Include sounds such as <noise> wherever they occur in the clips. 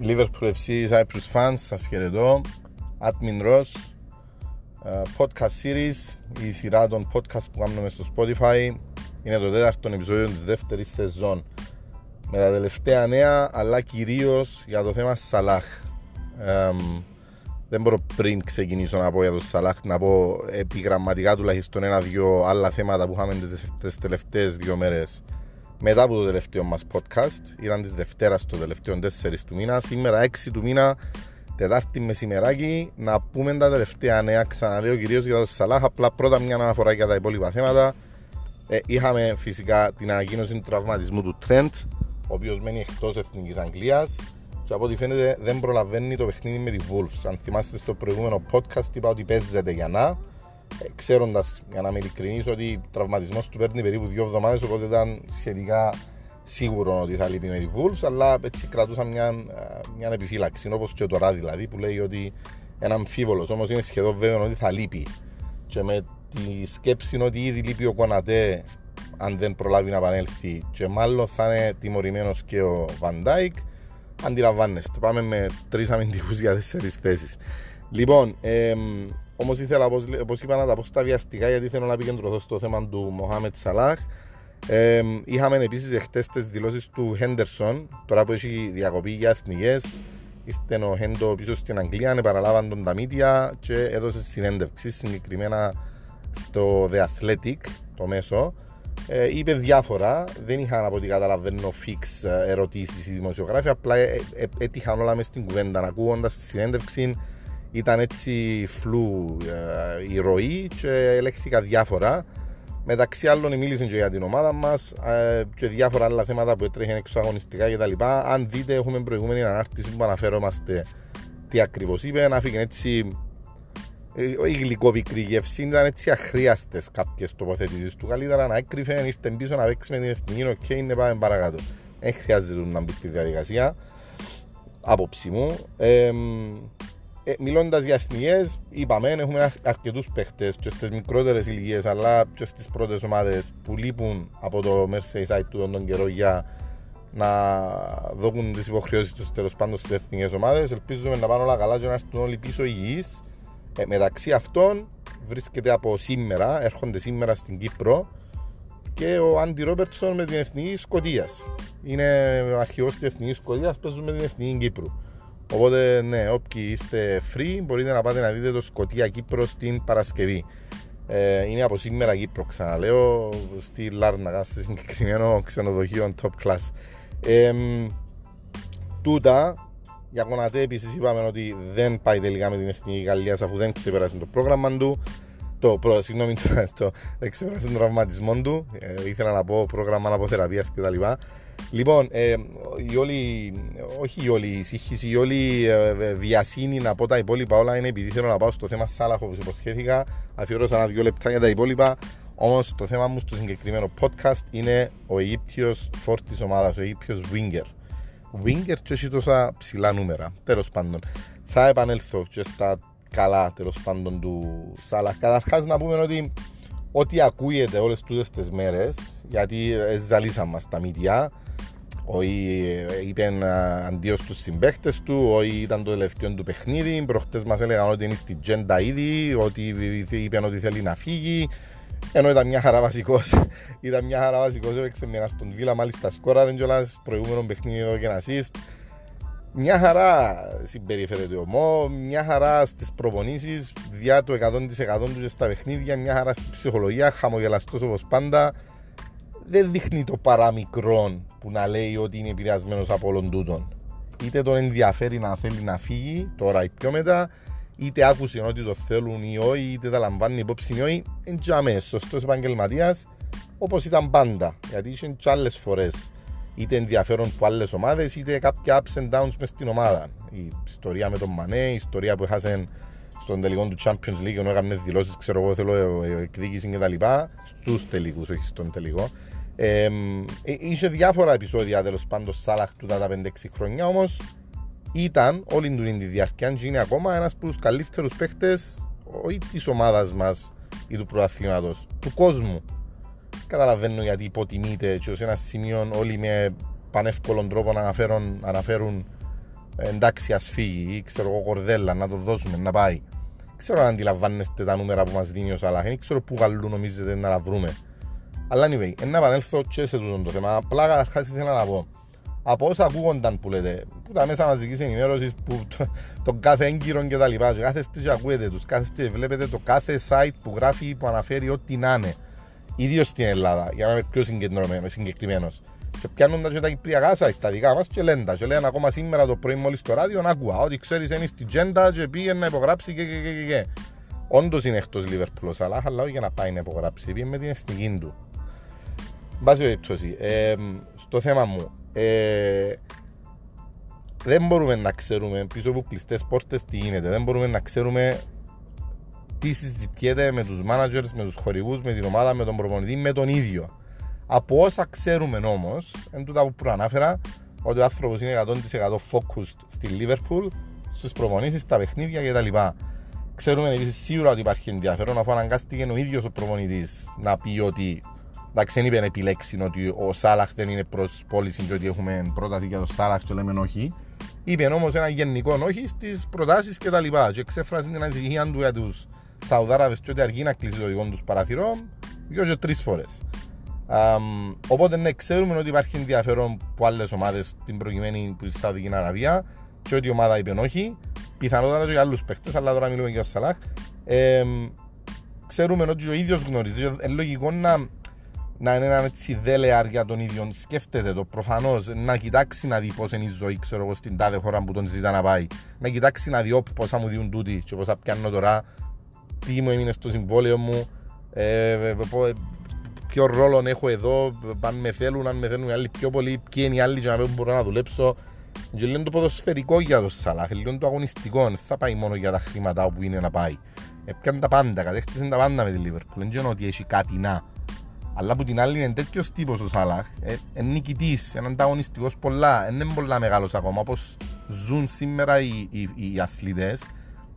Liverpool FC Cyprus fans, σας χαιρετώ. Admin Ross, ε, podcast series, η σειρά των podcast που κάνουμε στο Spotify. Είναι το τέταρτο επεισόδιο της δεύτερης σεζόν. Με τα τελευταία νέα, αλλά κυρίως για το θέμα Σαλάχ. δεν μπορώ πριν ξεκινήσω να πω για το Σαλάχ, να πω επιγραμματικά τουλάχιστον ένα-δυο άλλα θέματα που είχαμε τις τελευταίες δύο μέρες μετά από το τελευταίο μας podcast. Ήταν της Δευτέρας το τελευταίο 4 του μήνα. Σήμερα 6 του μήνα, Τετάρτη μεσημεράκι, να πούμε τα τελευταία νέα. Ξαναλέω κυρίως για το Σαλάχ. Απλά πρώτα μια αναφορά για τα υπόλοιπα θέματα. Ε, είχαμε φυσικά την ανακοίνωση του τραυματισμού του Τρέντ, ο οποίος μένει εκτός εθνικής Αγγλίας. Και από ό,τι φαίνεται δεν προλαβαίνει το παιχνίδι με τη Wolves. Αν θυμάστε στο προηγούμενο podcast, είπα ότι παίζεται για να. Ε, ξέροντας, για να είμαι ειλικρινής, ότι ο τραυματισμός του παίρνει περίπου δύο εβδομάδες, οπότε ήταν σχετικά σίγουρο ότι θα λείπει με τη Wolves, αλλά έτσι κρατούσα μια, μια επιφύλαξη, όπως και τώρα δηλαδή, που λέει ότι ένα αμφίβολος, όμως είναι σχεδόν βέβαιο ότι θα λείπει. Και με τη σκέψη ότι ήδη λείπει ο Κονατέ, αν δεν προλάβει να επανέλθει, και μάλλον θα είναι τιμωρημένος και ο Βαντάικ, αντιλαμβάνεστε. Πάμε με τρεις αμυντικούς για τέσσερις θέσεις. Λοιπόν, ε, Όμως ήθελα, όπως είπα, να τα πω στα βιαστικά γιατί θέλω να επικεντρωθώ στο θέμα του Μοχάμετ Σαλάχ. Ε, είχαμε επίσης εχθές τις δηλώσεις του Χέντερσον, τώρα που έχει διακοπή για εθνικές. Ήρθε ο Χέντο πίσω στην Αγγλία, επαναλάβαν τον τα μίδια και έδωσε συνέντευξη συγκεκριμένα στο The Athletic, το μέσο. Ε, είπε διάφορα, δεν είχαν από ό,τι καταλαβαίνω φίξ ερωτήσεις οι δημοσιογράφοι, απλά ε, ε, έτυχαν όλα μες στην κουβέντα. Ακούγοντας τη συνέντευξη, ήταν έτσι φλου ε, η ροή και λέχθηκαν διάφορα. Μεταξύ άλλων μίλησε και για την ομάδα μας ε, και διάφορα άλλα θέματα που έτρεχαν εξωαγωνιστικά κτλ. Αν δείτε, έχουμε προηγούμενη ανάρτηση που αναφερόμαστε τι ακριβώς είπε. Να φύγει έτσι. Ε, η γλυκόπικρη γεύση ήταν έτσι αχρείαστες κάποιες τοποθετήσεις του. Καλύτερα να έκρυφε, ήρθε πίσω να παίξει με την εθνική. OK, okay, είναι πάμε παρακάτω. Δεν χρειάζεται να μπει στη διαδικασία. Απόψη μου. Ε, ε, Μιλώντας για εθνικές, είπαμε, έχουμε αρκετούς παίχτες και στις μικρότερες ηλικίες αλλά και στις πρώτες ομάδες που λείπουν από το Merseyside του τον καιρό για να δώσουν τις υποχρεώσεις τους τέλος πάντων στις εθνικές ομάδες. Ελπίζουμε να πάνε όλα καλά και να έρθουν όλοι πίσω υγιείς. Ε, μεταξύ αυτών βρίσκεται από σήμερα, έρχονται σήμερα στην Κύπρο και ο Άντι Ρόμπερτσον με την εθνική Σκοτίας. Είναι αρχηγό της εθνικής Σκοτίας, παίζουμε με την εθνική Κύπρου. Οπότε, ναι, όποιοι είστε free, μπορείτε να πάτε να δείτε το Σκοτία Κύπρο στην Παρασκευή. Ε, είναι από σήμερα Κύπρο, ξαναλέω, στη Λάρναγα, σε συγκεκριμένο ξενοδοχείο top class. Ε, τούτα, για Κονατέ επίσης είπαμε ότι δεν πάει τελικά με την Εθνική Γαλλία αφού δεν ξεπέρασε το πρόγραμμα του. Το, προ, συγγνώμη, το, το, δεν ξεπέρασε τον τραυματισμό του. Ε, ήθελα να πω πρόγραμμα αποθεραπεία κτλ. Λοιπόν, ε, η όλη, όχι η όλη σύγχυση, η όλη ε, βιασύνη να πω τα υπόλοιπα όλα είναι επειδή θέλω να πάω στο θέμα Σάλαχο όπως υποσχέθηκα. Αφιερώσα ένα δύο λεπτά για τα υπόλοιπα. Όμως το θέμα μου στο συγκεκριμένο podcast είναι ο Αιγύπτιος φόρτη ομάδας, ο Αιγύπτιος Winger. Winger και έχει τόσα ψηλά νούμερα. Τέλος πάντων, θα επανέλθω και στα καλά τέλος πάντων του Σάλαχ. Καταρχάς να πούμε ότι ό,τι ακούγεται όλες τούτες τις μέρες, γιατί ζαλίσαμε μας τα μύτια, όχι είπε αντίος στους συμπαίχτες του, όχι ήταν το τελευταίο του παιχνίδι, προχτές μας έλεγαν ότι είναι στην τζέντα ήδη, ότι είπε ότι θέλει να φύγει, ενώ ήταν μια χαρά βασικός, <laughs> ήταν μια χαρά βασικός, έπαιξε μια στον Βίλα, μάλιστα σκόραρε κιόλας, προηγούμενο παιχνίδι εδώ και να assist. Μια χαρά συμπεριφέρεται ομό, μια χαρά στις προπονήσεις, διά το 100% τους και στα παιχνίδια, μια χαρά στη ψυχολογία, χαμογελαστός όπως πάντα, δεν δείχνει το παραμικρό που να λέει ότι είναι επηρεασμένος από όλων τούτων. Είτε τον ενδιαφέρει να θέλει να φύγει τώρα ή πιο μετά, είτε άκουσε ότι το θέλουν ή όχι, είτε τα λαμβάνει υπόψη ή όχι, εντζαμέ, σωστός επαγγελματίας όπως ήταν πάντα. Γιατί είχε και άλλες φορές είτε ενδιαφέρον από άλλες ομάδες, είτε κάποια ups and downs μες στην ομάδα. Η ιστορία με τον Μανέ, η ιστορία που έχασε στον τελικό του Champions League, ενώ έκαμε δηλώσεις, ξέρω εγώ, θέλω εκδίκηση κτλ. Στους τελικούς, όχι στον τελικό. Ε, είχε διάφορα επεισόδια τέλος πάντων Σάλαχ του τα 5-6 χρόνια όμως ήταν όλη του τη διάρκεια και είναι ακόμα ένας από τους καλύτερους παίχτες όχι της ομάδας μας ή του πρωταθλήματο, του κόσμου. Καταλαβαίνω γιατί υποτιμείται και ως ένας σημείο όλοι με πανεύκολον τρόπο να αναφέρουν, αναφέρουν εντάξει ας φύγει ή ξέρω εγώ κορδέλα να το δώσουμε να πάει. Ξέρω αν αντιλαμβάνεστε τα νούμερα που μας δίνει ο Σαλάχ, δεν ξέρω πού καλού νομίζετε να τα βρούμε. Αλλά anyway, να επανέλθω και σε τούτο το θέμα. Απλά καταρχάς ήθελα να πω. Από όσα ακούγονταν που λέτε, που τα μέσα μαζικής ενημέρωσης, που το, τον κάθε έγκυρο και τα λοιπά, και κάθε και ακούετε τους, κάθε και βλέπετε το κάθε site που γράφει, που αναφέρει ό,τι να είναι. Ιδίως στην Ελλάδα, για να είμαι πιο συγκεκριμένος. Και πιάνουν τα και τα κυπριακά site, τα δικά μας και λένε τα. Και λένε ακόμα σήμερα το πρωί μόλις στο ράδιο να ακούω ότι ξέρεις είναι στην τζέντα και πήγε να υπογράψει και και και και. και. Όντως είναι εκτός Λίβερπουλ αλλά όχι για να πάει να υπογράψει, πήγε με την εθνική του. Βάση περιπτώσει, ε, στο θέμα μου, ε, δεν μπορούμε να ξέρουμε πίσω από κλειστές πόρτες τι γίνεται. Δεν μπορούμε να ξέρουμε τι συζητιέται με τους managers, με τους χορηγούς, με την ομάδα, με τον προπονητή, με τον ίδιο. Από όσα ξέρουμε όμως, εν τούτα που προανάφερα, ότι ο άνθρωπος είναι 100% focused στη Liverpool, στι προπονήσεις, στα παιχνίδια κτλ. Ξέρουμε επίσης σίγουρα ότι υπάρχει ενδιαφέρον αφού αναγκάστηκε ο ίδιος ο προπονητής να πει ότι εντάξει, δεν είπε επιλέξει ότι ο Σάλαχ δεν είναι προς πώληση και ότι έχουμε πρόταση για τον Σάλαχ και λέμε όχι. Είπε όμως ένα γενικό όχι στις προτάσεις κτλ. Και, και εξέφρασε την ανησυχία του για τους Σαουδάραβες και ότι αργεί να κλείσει το δικό τους παραθυρό δύο και τρεις φορές. Um, οπότε ναι, ξέρουμε ότι υπάρχει ενδιαφέρον από άλλες ομάδες στην προκειμένη που στη Σαουδική Αραβία και ότι η ομάδα είπε όχι. Πιθανότατα και για άλλους παίχτε, αλλά τώρα μιλούμε για ο Σαλάχ. Ε, ξέρουμε ότι ο ίδιος γνωρίζει. Είναι λογικό να, να είναι ένα έτσι δέλεαρ για τον ίδιο. Σκέφτεται το προφανώς να κοιτάξει να δει πώς είναι η ζωή ξέρω εγώ, στην τάδε χώρα που τον ζητά να πάει. Να κοιτάξει να δει πόσα μου δίνουν τούτοι και πόσα πιάνω τώρα, τι μου έμεινε στο συμβόλαιο μου. Ε, ε, ε ποιο ρόλο έχω εδώ, αν με θέλουν, αν με θέλουν οι άλλοι πιο πολύ, ποιοι είναι οι άλλοι για να μπορώ να δουλέψω. Και λένε το ποδοσφαιρικό για το Σαλάχ, λένε το αγωνιστικό, δεν θα πάει μόνο για τα χρήματα όπου είναι να πάει. Έπιανε τα πάντα, κατέκτησε τα πάντα με τη Λίβερπουλ, δεν είναι ότι έχει κάτι να. Αλλά από την άλλη είναι τέτοιος τύπος ο Σαλάχ, είναι ε, νικητής, είναι ανταγωνιστικός πολλά, δεν είναι πολλά μεγάλος ακόμα όπως ζουν σήμερα οι, οι, οι αθλητές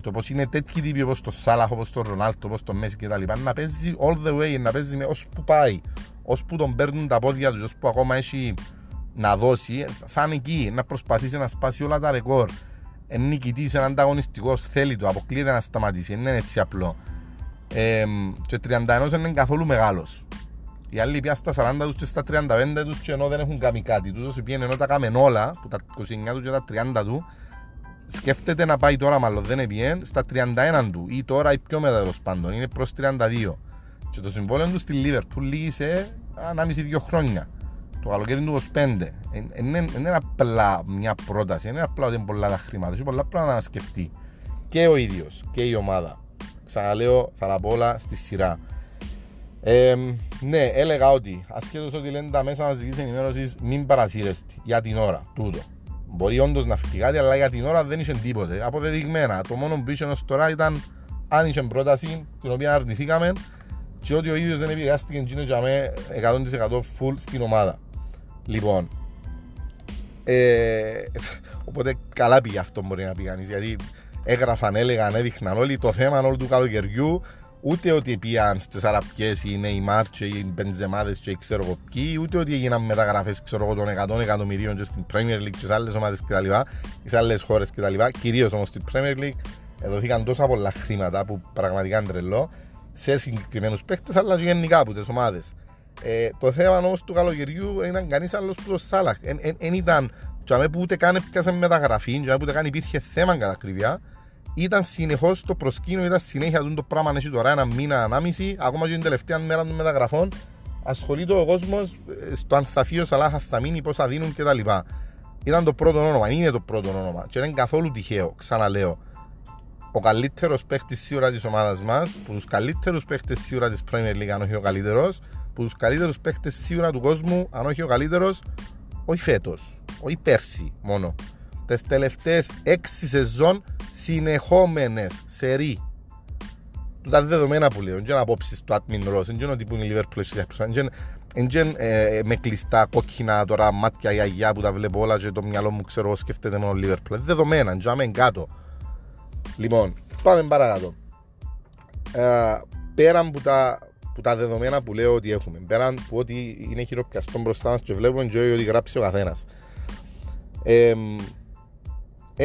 το πως είναι τέτοιοι τύποι όπως το Σάλαχ, όπως το Ρονάλτο, όπως το Μέση κτλ. Να παίζει all the way, να παίζει με ώσπου πάει. Ώσπου τον παίρνουν τα πόδια τους, ώσπου ακόμα έχει να δώσει, θα είναι εκεί, να προσπαθήσει να σπάσει όλα τα ρεκόρ. Είναι νικητής, είναι ανταγωνιστικός, θέλει το, αποκλείεται να σταματήσει, δεν είναι έτσι απλό. Ε, και 31 δεν είναι καθόλου μεγάλος. Οι άλλοι πια στα 40 τους και στα 35 τους και ενώ δεν έχουν κάνει κάτι τους, ενώ τα κάμεν όλα, που τα 29 τους και τα 30 του, σκέφτεται να πάει τώρα, μάλλον δεν είναι στα 31 του ή τώρα ή πιο μετά τέλο πάντων. Είναι προς 32. Και το συμβόλαιο του στη Λίβερπουλ λύγησε ανάμιση δύο χρόνια. Το καλοκαίρι του 25. Δεν είναι απλά μια πρόταση, δεν είναι απλά ότι είναι πολλά τα χρήματα. Έχει πολλά πράγματα να σκεφτεί. Και ο ίδιος και η ομάδα. Ξαναλέω, θα τα πω όλα στη σειρά. Ε, ναι, έλεγα ότι ασχέτως ότι λένε τα μέσα μαζικής ενημέρωσης, μην παρασύρεστε για την ώρα. Τούτο. Μπορεί όντως να φύγει κάτι, αλλά για την ώρα δεν είχε τίποτε. Αποδεδειγμένα. Το μόνο που είχε ως τώρα ήταν αν είχε πρόταση την οποία αρνηθήκαμε και ότι ο ίδιος δεν επηρεάστηκε εκείνο για με 100% full στην ομάδα. Λοιπόν, ε, οπότε καλά πήγε αυτό μπορεί να πει κανείς γιατί έγραφαν, έλεγαν, έδειχναν όλοι το θέμα όλου του καλοκαιριού ούτε ότι πήγαν στις αραπιές οι νέοι Μάρτσε ή οι Μπεντζεμάδες και ξέρω εγώ ποιοι, ούτε ότι έγιναν μεταγραφές των 100 εκατομμυρίων και στην Premier League και σε άλλες ομάδες κτλ. σε άλλες χώρες κτλ. Κυρίως όμως στην Premier League δόθηκαν τόσα πολλά χρήματα που πραγματικά είναι τρελό σε συγκεκριμένους παίχτε αλλά και γενικά από τις ομάδες. Ε, το θέμα όμως του καλοκαιριού δεν ήταν κανείς άλλος που το Σάλαχ. Δεν ήταν που ούτε καν έπιασε μεταγραφή, που ούτε καν υπήρχε θέμα κατά ακρίβεια ήταν συνεχώς το προσκήνιο, ήταν συνέχεια το πράγμα έχει τώρα ένα μήνα, ανάμιση, ακόμα και την τελευταία μέρα των μεταγραφών. Ασχολείται ο κόσμος ε, στο αν θα φύγει ο Σαλάχα, θα μείνει, πόσα δίνουν κτλ. Ήταν το πρώτο όνομα, είναι το πρώτο όνομα. Και δεν είναι καθόλου τυχαίο, ξαναλέω. Ο καλύτερος παίχτης σίγουρα της ομάδας μας, που τους καλύτερους παίχτες σίγουρα της Premier League, αν όχι ο καλύτερος, που τους καλύτερους παίχτες σίγουρα του κόσμου, αν όχι ο καλύτερος, όχι φέτος, όχι πέρσι μόνο. Τις τελευταίες έξι σεζόν συνεχόμενες σερί τα δεδομένα που λέω, δεν απόψεις του admin Ross, δεν ότι που είναι η Liverpool δεν ε, με κλειστά κόκκινα τώρα μάτια η αγιά που τα βλέπω όλα και το μυαλό μου ξέρω σκέφτεται μόνο Liverpool. Δεδομένα, δεν κάτω. Λοιπόν, πάμε παρακάτω. Ε, πέραν από τα, που τα δεδομένα που λέω ότι έχουμε, πέραν που ότι είναι χειροπιαστό μπροστά μας και βλέπουμε και ότι γράψει ο καθένας. Ε,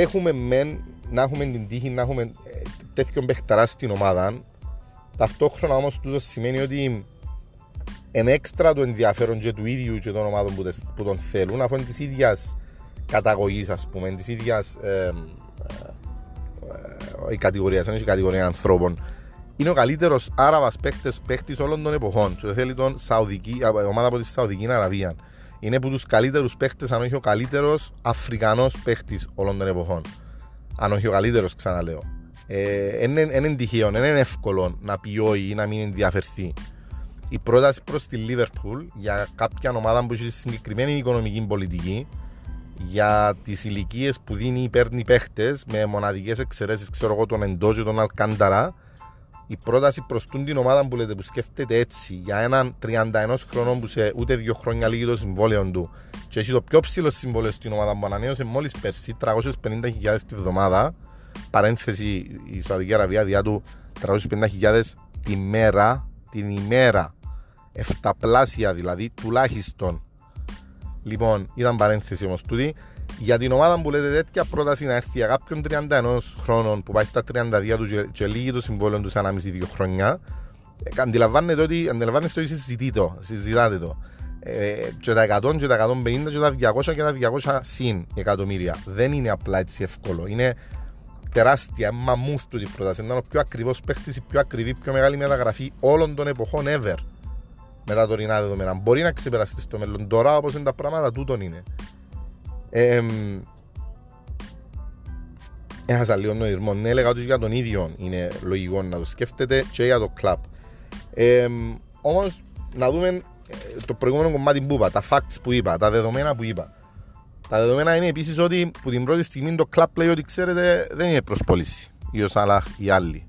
έχουμε μεν να έχουμε την τύχη να έχουμε ε, τέτοιο παιχταρά στην ομάδα. Ταυτόχρονα όμως τούτο σημαίνει ότι είναι έξτρα το ενδιαφέρον και του ίδιου και των ομάδων που, τες, που τον θέλουν αφού είναι της ίδιας καταγωγής, ας πούμε, της ίδιας. Ε, ε, ε, η κατηγορία, σαν η κατηγορία ανθρώπων. Είναι ο καλύτερος Άραβας παίχτη όλων των εποχών. Και θέλει τον Σαουδική, ομάδα από τη Σαουδική Αραβία. Είναι από τους καλύτερους παίχτες, αν όχι ο καλύτερος Αφρικανός παίχτης όλων των εποχών. Αν όχι ο καλύτερος, ξαναλέω. Ε, είναι τυχαίο, είναι εύκολο να πει όχι ή να μην ενδιαφερθεί. Η πρόταση προς τη Λίβερπουλ για κάποια ομάδα που έχει συγκεκριμένη οικονομική πολιτική για τις ηλικίες που δίνει ή παίρνει παίχτες με μοναδικές εξαιρέσεις, ξέρω εγώ, τον Εντό και τον Αλκάνταρα. Η πρόταση προς την ομάδα που λέτε που σκέφτεται έτσι για έναν 31 χρονών που σε ούτε δύο χρόνια λύγει το συμβόλαιο του και έχει το πιο ψηλό συμβόλαιο στην ομάδα που ανανέωσε μόλις πέρσι 350.000 τη βδομάδα. Παρένθεση η Σαουδική Αραβία διά του 350.000 τη μέρα, την ημέρα. Εφταπλάσια δηλαδή τουλάχιστον Λοιπόν, ήταν παρένθεση όμως τούτη. Για την ομάδα που λέτε τέτοια πρόταση να έρθει για κάποιον 31 χρόνων που πάει στα 32 του και, και λύγει το συμβόλαιο του σαν μισή δύο χρόνια, ε, αντιλαμβάνεται ότι, αντιλαμβάνεστε ότι συζητείτε, συζητάτε το. Ε, και τα 100 και τα 150 και τα 200 και τα 200 συν εκατομμύρια. Δεν είναι απλά έτσι εύκολο. Είναι τεράστια, μαμούθ του την πρόταση. Είναι ο πιο ακριβώ παίχτη, η πιο ακριβή, πιο μεγάλη μεταγραφή όλων των εποχών ever με τα τωρινά δεδομένα. Μπορεί να ξεπεραστεί στο μέλλον. Τώρα όπως είναι τα πράγματα, τούτον είναι. Ε, Έχασα λίγο νοησμό. Ναι, έλεγα ότι για τον ίδιο είναι λογικό να το σκέφτεται και για το κλαπ. Ε, Όμως, να δούμε ε, το προηγούμενο κομμάτι που είπα, τα facts που είπα, τα δεδομένα που είπα. Τα δεδομένα είναι επίσης ότι που την πρώτη στιγμή το κλαπ λέει ότι ξέρετε δεν είναι προς πώληση. Ή ο Σαλάχ ή άλλοι.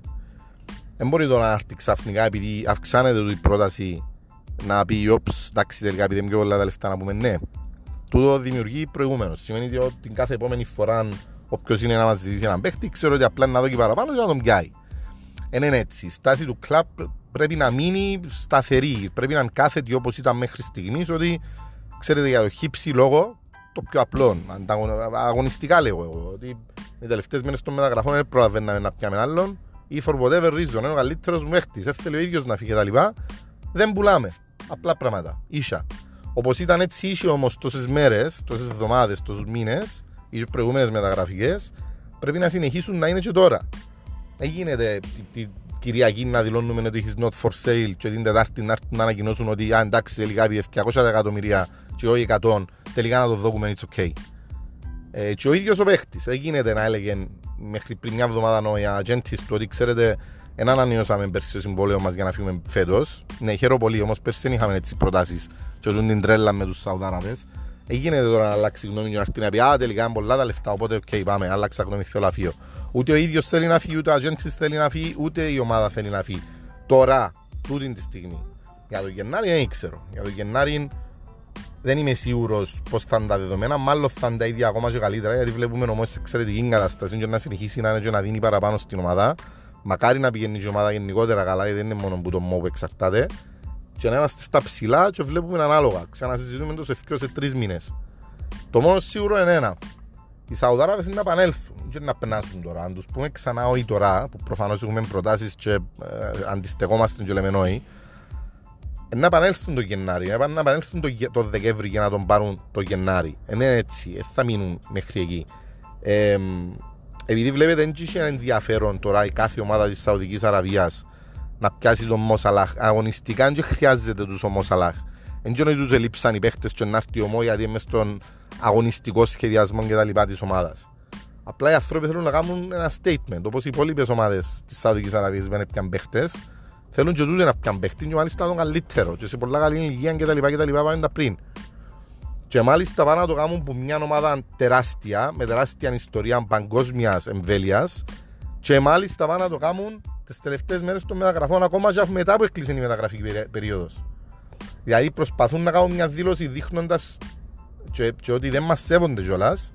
Δεν μπορεί το να έρθει ξαφνικά επειδή αυξάνεται η πρόταση να πει όψ, εντάξει τελικά επειδή είναι πιο πολλά τα λεφτά να πούμε ναι. Τούτο δημιουργεί προηγούμενο. Σημαίνει ότι την κάθε επόμενη φορά όποιος είναι να μας ζητήσει έναν παίχτη, ξέρω ότι απλά να δω και παραπάνω και να τον πιάει. Είναι έτσι. Η στάση του κλαπ πρέπει να μείνει σταθερή. Πρέπει να είναι κάθετη όπως ήταν μέχρι στιγμής, ότι ξέρετε για το χύψη λόγο, το πιο απλό. Αγωνιστικά λέγω εγώ. Ότι οι τελευταίες μέρες των μεταγραφών δεν προλαβαίναμε να πιάμε άλλον ή for whatever reason. Είναι ο καλύτερος μου παίχτης. Έθελε ο ίδιος να φύγει κτλ. Δεν πουλάμε. Απλά πράγματα. Ίσα. Όπως ήταν έτσι ίσιο όμως τόσες μέρες, τόσες εβδομάδες, τόσους μήνες, οι προηγούμενες μεταγραφικές, πρέπει να συνεχίσουν να είναι και τώρα. Δεν γίνεται τη, τη Κυριακή να δηλώνουμε ότι έχει not for sale και την Τετάρτη να, να ανακοινώσουν ότι αν εντάξει τελικά πει 200 εκατομμυρία και όχι 100, τελικά να το δούμε it's ok. Ε, και ο ίδιος ο παίχτης. Δεν γίνεται να έλεγε μέχρι πριν μια εβδομάδα ο agent του ότι ξέρετε Εν ανανεώσαμε πέρσι το συμβόλαιο μας για να φύγουμε φέτος. Ναι, χαίρομαι πολύ, όμως πέρσι δεν είχαμε έτσι προτάσεις και όσο την τρέλα με τους Σαουδάραβες. Έγινε τώρα να αλλάξει γνώμη και να έρθει να πει Α, τελικά είναι πολλά τα λεφτά, οπότε OK, okay, πάμε, άλλαξα γνώμη, θέλω να φύγω. Ούτε ο ίδιος θέλει να φύγει, ούτε ο ατζέντη θέλει να φύγει, ούτε η ομάδα θέλει να φύγει. Τώρα, τούτη τη στιγμή. Για το Γενάρη δεν ξέρω. Για το Γενάρη δεν είμαι σίγουρος πώς θα είναι τα δεδομένα. Μάλλον θα είναι τα ίδια ακόμα και καλύτερα, γιατί βλέπουμε όμως εξαιρετική κατάσταση και να συνεχίσει να είναι και να δίνει παραπάνω στην ομάδα. Μακάρι να πηγαίνει η ομάδα γενικότερα καλά, γιατί δεν είναι μόνο που το Μο εξαρτάται. Και να είμαστε στα ψηλά και βλέπουμε ανάλογα. Ξανασυζητούμε το σε δύο σε τρεις μήνες. Το μόνο σίγουρο είναι ένα. Οι Σαουδάραβες είναι να επανέλθουν και να περνάσουν τώρα. Αν τους πούμε ξανά όχι τώρα, που προφανώς έχουμε προτάσεις και ε, αντιστεκόμαστε και λέμε όχι, να επανέλθουν το Γενάρη, να επανέλθουν το, το Δεκέμβρη για να τον πάρουν το Γενάρη. Είναι έτσι, δεν θα μείνουν μέχρι εκεί. Ε, επειδή βλέπετε δεν είχε ενδιαφέρον τώρα η κάθε ομάδα της Σαουδικής Αραβίας να πιάσει τον Μοσαλάχ. Αγωνιστικά δεν χρειάζεται τους ο Μοσαλάχ. Δεν ξέρω ότι τους ελείψαν οι παίχτες και να έρθει ομό γιατί είμαι στον αγωνιστικό σχεδιασμό και τα λοιπά της ομάδας. Απλά οι άνθρωποι θέλουν να κάνουν ένα statement, όπως οι υπόλοιπες ομάδες της Σαουδικής Αραβίας δεν έπιαν παίχτες. Θέλουν και τούτοι να πιαν παίχτη και μάλιστα τον καλύτερο και σε πολλά καλή ηλικία και τα λοιπά και τα λοιπά πάνε τα πριν. Και μάλιστα πάνε να το κάνουν που μια ομάδα τεράστια, με τεράστια ιστορία παγκόσμιας εμβέλειας. Και μάλιστα πάνε να το κάνουν τις τελευταίες μέρες των μεταγραφών, ακόμα και μετά που έκλεισε η μεταγραφική περίοδος. Δηλαδή προσπαθούν να κάνουν μια δήλωση δείχνοντας και, και ότι δεν μας σέβονται κιόλας.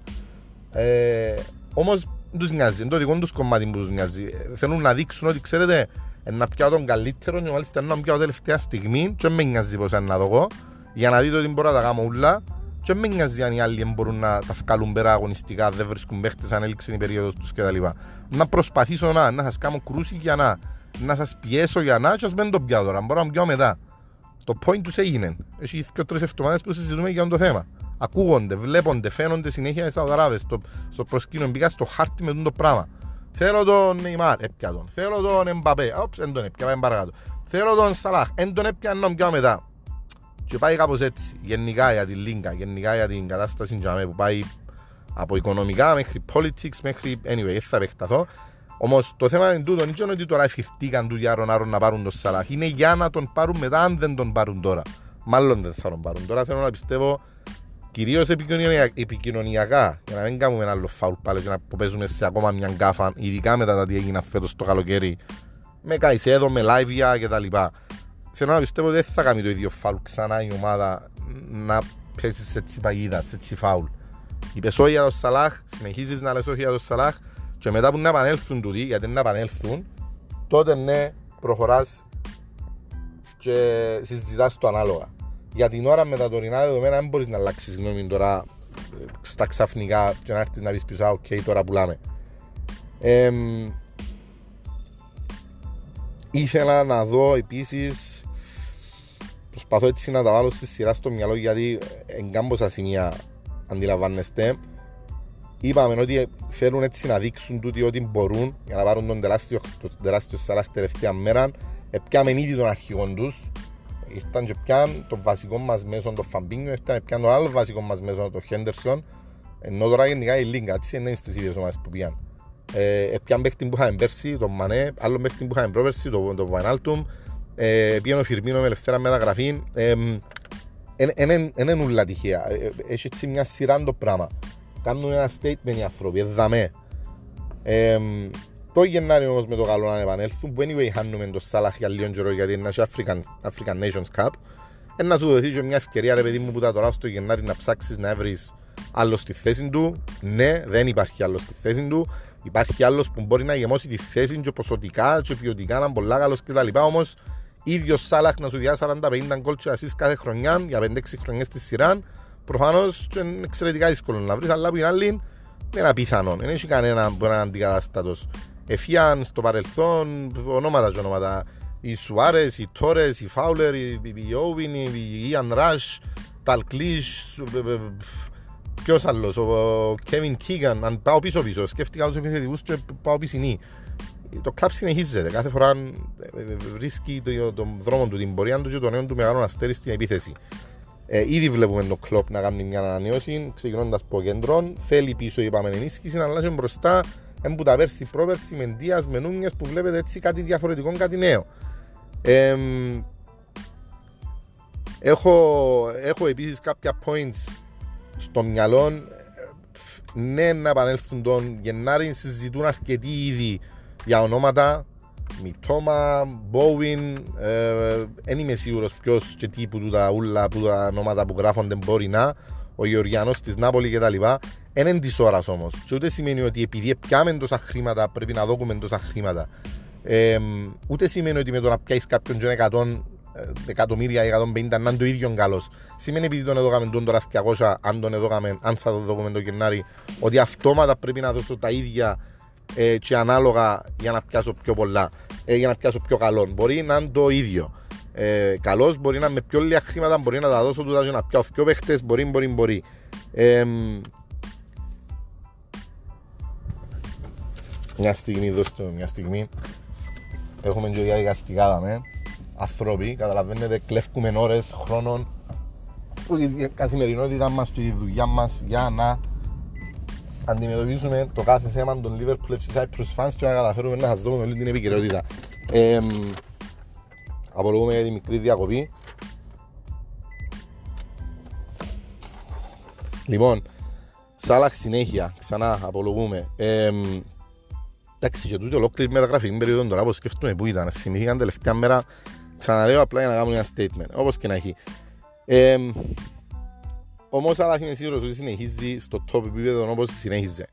Ε, Όμως τους νοιάζει, είναι το δικό τους κομμάτι που τους νοιάζει. Ε, θέλουν να δείξουν ότι ξέρετε, να πιάω τον καλύτερο και μάλιστα να πιάω τελευταία στιγμή, και δεν με νοιάζει πώ είναι να δω για να δείτε ότι μπορώ να τα κάνω όλα και με νοιάζει αν οι άλλοι μπορούν να τα βγάλουν πέρα αγωνιστικά, δεν βρίσκουν παίχτες αν έλειξε η περίοδος τους κτλ. Να προσπαθήσω να, να σας κάνω κρούση για να, να σας πιέσω για να και ας μην το πιάω τώρα, μπορώ να πιάω μετά. Το point τους έγινε. Έχει και τρεις εβδομάδες που συζητούμε για το θέμα. Ακούγονται, βλέπονται, φαίνονται συνέχεια οι Σαουδαράβες στο, στο προσκήνιο. Μπήκα στο χάρτη με το πράγμα. Θέλω τον Νεϊμάρ, έπια τον. Θέλω τον Εμπαπέ, όψ, δεν τον έπια, πάμε παρακάτω. Θέλω τον Σαλάχ, δεν τον έπια, να πιάω μετά. Και πάει κάπως έτσι, γενικά για την Λίγκα, γενικά για την κατάσταση που πάει από οικονομικά μέχρι politics, μέχρι, anyway, δεν θα επεκταθώ. Όμως το θέμα είναι τούτο, δεν είναι ότι τώρα εφηρτήκαν του για Ρονάρο να πάρουν τον Σαλάχ. Είναι για να τον πάρουν μετά, αν δεν τον πάρουν τώρα. Μάλλον δεν θα τον πάρουν τώρα. Θέλω να πιστεύω κυρίως επικοινωνιακά, για να μην κάνουμε ένα άλλο φάουλ πάλι και να παίζουμε σε ακόμα μια γκάφα, ειδικά μετά τα τι έγιναν φέτος το καλοκαίρι, με Καϊσέδο, με Λάιβια κτλ. Θέλω να πιστεύω ότι δεν θα κάνει το ίδιο φάουλ ξανά η ομάδα να πέσει σε έτσι παγίδα, σε έτσι φάουλ. Είπες όχι για τον Σαλάχ, συνεχίζεις να λες όχι για τον Σαλάχ, και μετά που να επανέλθουν τούτοι, γιατί να επανέλθουν, τότε ναι, προχωράς και συζητάς το ανάλογα. Για την ώρα με τα τωρινά δεδομένα δεν μπορείς να αλλάξεις γνώμη τώρα ε, στα ξαφνικά και να έρθεις να πεις πίσω, OK, okay, τώρα πουλάμε. Ε, ήθελα να δω επίσης. Προσπαθώ έτσι να τα βάλω στη σειρά στο μυαλό γιατί εγκάμποσα σημεία αντιλαμβάνεστε είπαμε ότι θέλουν έτσι να δείξουν τούτοι ότι μπορούν για να πάρουν τον τεράστιο, το τεράστιο Σαλάχ τελευταία μέρα. Επιάμε ήδη τον αρχηγό τους. Ήρθαν και πιάν το βασικό μας μέσο, το Φαμπίνιο, ήρθαν πιάν το άλλο βασικό μας μέσο, το Χέντερσον. Ενώ τώρα γενικά η Λίγκα, έτσι είναι στις ίδιες ομάδες που πιάν. Ε, πιάν παίχτη που είχαμε πέρσι, τον Μανέ, άλλο παίχτη που είχαμε πρόπερσι, το, το Βαϊνάλτουμ. Ε, πιάν ο Φιρμίνο με ελευθέρα μεταγραφή. Ε, είναι ούλα τυχαία. Ε, έχει έτσι μια σειρά το πράγμα κάνουν ένα statement οι άνθρωποι, εδαμέ. Ε, το Γενάρη όμως με το καλό να επανέλθουν, που anyway χάνουμε το Σάλαχ για λίγο καιρό γιατί είναι African, African Nations Cup, ε, να σου δοθεί και μια ευκαιρία ρε παιδί μου που τα τώρα στο Γενάρη να ψάξεις να βρεις άλλο στη θέση του. Ναι, δεν υπάρχει άλλο στη θέση του. Υπάρχει άλλος που μπορεί να γεμώσει τη θέση και ποσοτικά και ποιοτικά να είναι πολλά καλός κτλ. Όμως, ίδιος Σάλαχ να σου διάσει 40-50 γκολ κάθε χρονιά για 5-6 χρονιές στη σειρά Προφανώς είναι εξαιρετικά δύσκολο να βρεις, αλλά που είναι άλλη δεν είναι απίθανο. Δεν έχει κανένα που είναι αντικατάστατος. Εφιάν στο παρελθόν, ονόματα και ονόματα. Οι Σουάρες, οι Τόρες, οι Φάουλερ, οι Όβιν, οι Ιαν Ράς, Ταλκλίσ, ποιος άλλος, ο Κέβιν Κίγαν. Αν πάω πίσω-πίσω, σκέφτηκα του επιθετικούς και πάω πισινή. Το κλαμπ συνεχίζεται. Κάθε φορά βρίσκει τον δρόμο του, την πορεία του και τον νέο του μεγάλο αστέρι στην επίθεση. Ε, ήδη βλέπουμε το κλοπ να κάνει μια ανανέωση, ξεκινώντας από κέντρων. Θέλει πίσω, είπαμε, ενίσχυση, αλλά και μπροστά έμπου τα πέρσι πρόπερσι με Ντίας, με Νούνιε που βλέπετε έτσι κάτι διαφορετικό, κάτι νέο. Ε, έχω, έχω επίσης κάποια points στο μυαλό. Ναι, να επανέλθουν τον Γενάρη, συζητούν αρκετοί ήδη για ονόματα. Μιτόμα, Μπόουιν, δεν είμαι σίγουρος ποιος και τι που τα ούλα που τα ονόματα που γράφονται μπορεί να, ο Γεωργιανός της Νάπολη κτλ. Δεν είναι της ώρας όμως. Και ούτε σημαίνει ότι επειδή πιάμε τόσα χρήματα πρέπει να δώκουμε τόσα χρήματα. Ε, ούτε σημαίνει ότι με το να πιάσεις κάποιον και 100 εκατομμύρια ή 150 να είναι το ίδιο καλός. Σημαίνει επειδή τον έδωκαμε τον τώρα 200, αν τον έδωκαμε, αν θα το δώκουμε τον Γενάρη, ότι αυτόματα πρέπει να δώσω τα ίδια ε, και ανάλογα για να πιάσω πιο πολλά, ε, για να πιάσω πιο καλό. Μπορεί να είναι το ίδιο. Ε, καλός μπορεί να είναι με πιο λίγα χρήματα, μπορεί να τα δώσω τούτα για να πιάσω πιο παίχτες, μπορεί, μπορεί, μπορεί. Ε, μια στιγμή, δώστε μια στιγμή. Έχουμε και διαδικαστικά δάμε. Ανθρώποι, καταλαβαίνετε, κλέφκουμε ώρες, χρόνων, η καθημερινότητα μας, τη δουλειά μας για να αντιμετωπίσουμε το κάθε θέμα των Liverpool FC Cyprus fans και να καταφέρουμε να σας δούμε όλη την επικαιρότητα. Ε, απολογούμε για τη μικρή διακοπή. Λοιπόν, Σάλαχ συνέχεια, ξανά απολογούμε. Ε, εντάξει, και τούτη ολόκληρη μεταγραφική περίοδο τώρα που σκεφτούμε που ήταν. Θυμηθήκαν τελευταία μέρα, ξαναλέω απλά για να κάνουμε ένα statement, όπως και να έχει. Ε, Όμως, αλλά είμαι σίγουρος ότι συνεχίζει στο top επίπεδο όπως συνέχιζε.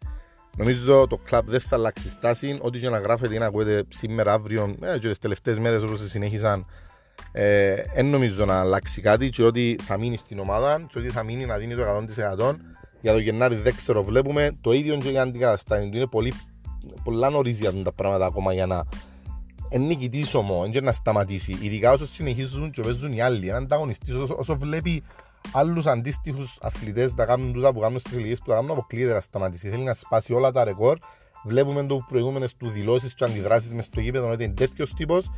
Νομίζω το κλαμπ δεν θα αλλάξει στάση. Ό,τι και να γράφετε ή να ακούετε σήμερα, αύριο, ε, και τις τελευταίες μέρες όπως συνέχιζαν, Δεν νομίζω να αλλάξει κάτι και ότι θα μείνει στην ομάδα και ότι θα μείνει να δίνει το 100% για το Γενάρη δεν ξέρω βλέπουμε το ίδιο και για αντικαταστάτη του είναι πολύ πολλά νωρίς για τα πράγματα ακόμα για να νικητής όμως, και να σταματήσει ειδικά όσο συνεχίζουν και παίζουν οι άλλοι έναν ανταγωνιστής όσο, όσο βλέπει άλλους αντίστοιχους αθλητές να κάνουν τούτα που κάνουν στις ηλικίες που τα κάνουν αποκλείεται να σταματήσει. Θέλει να σπάσει όλα τα ρεκόρ. Βλέπουμε το προηγούμενες του δηλώσεις και αντιδράσεις μες στο γήπεδο ότι είναι τέτοιος τύπος.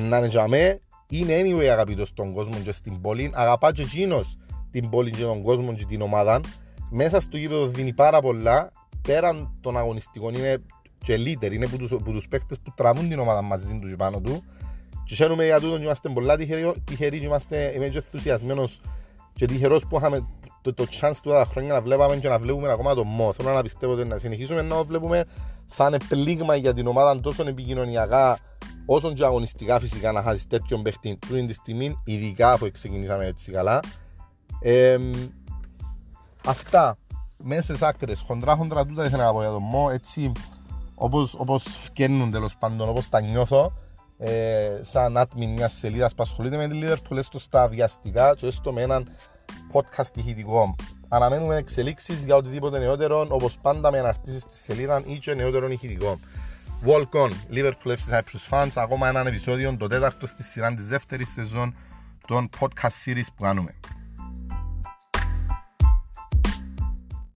Να είναι για μέ, είναι anyway αγαπητός στον κόσμο και στην πόλη. Αγαπά και εκείνος την πόλη και τον κόσμο και την ομάδα. Μέσα στο γήπεδο δίνει πάρα πολλά. Πέραν των αγωνιστικών είναι και leader, είναι που τους, που τους παίκτες που τραβούν την ομάδα μαζί τους και πάνω του. Και χαίρομαι για τούτο είμαστε πολλά τυχεροί, τυχεροί και είμαστε, είμαι και ενθουσιασμένος και τυχερός που είχαμε το, το chance του τα χρόνια να βλέπαμε και να βλέπουμε ακόμα το μό. Θέλω να πιστεύω ότι να συνεχίσουμε να βλέπουμε θα είναι πλήγμα για την ομάδα τόσο επικοινωνιακά όσο και αγωνιστικά φυσικά να χάσει τέτοιον παίχτη πριν τη στιγμή, ειδικά που ξεκινήσαμε έτσι καλά. Ε, αυτά μέσα στις άκρες, χοντρά χοντρά τούτα ήθελα να πω για τον Μω, έτσι όπως, όπως φκένουν τέλος πάντων, όπως τα νιώθω ε, σαν admin μιας σελίδας που ασχολείται με τη Liverpool έστω στα βιαστικά και έστω με έναν podcast ηχητικό. Αναμένουμε εξελίξεις για οτιδήποτε νεότερο, όπως πάντα με αναρτήσεις στη σελίδα ή και νεότερο ηχητικό. Walk on, Liverpool FC Cyprus Fans, ακόμα έναν επεισόδιο, το τέταρτο στη σειρά της δεύτερης σεζόν των podcast series που κάνουμε.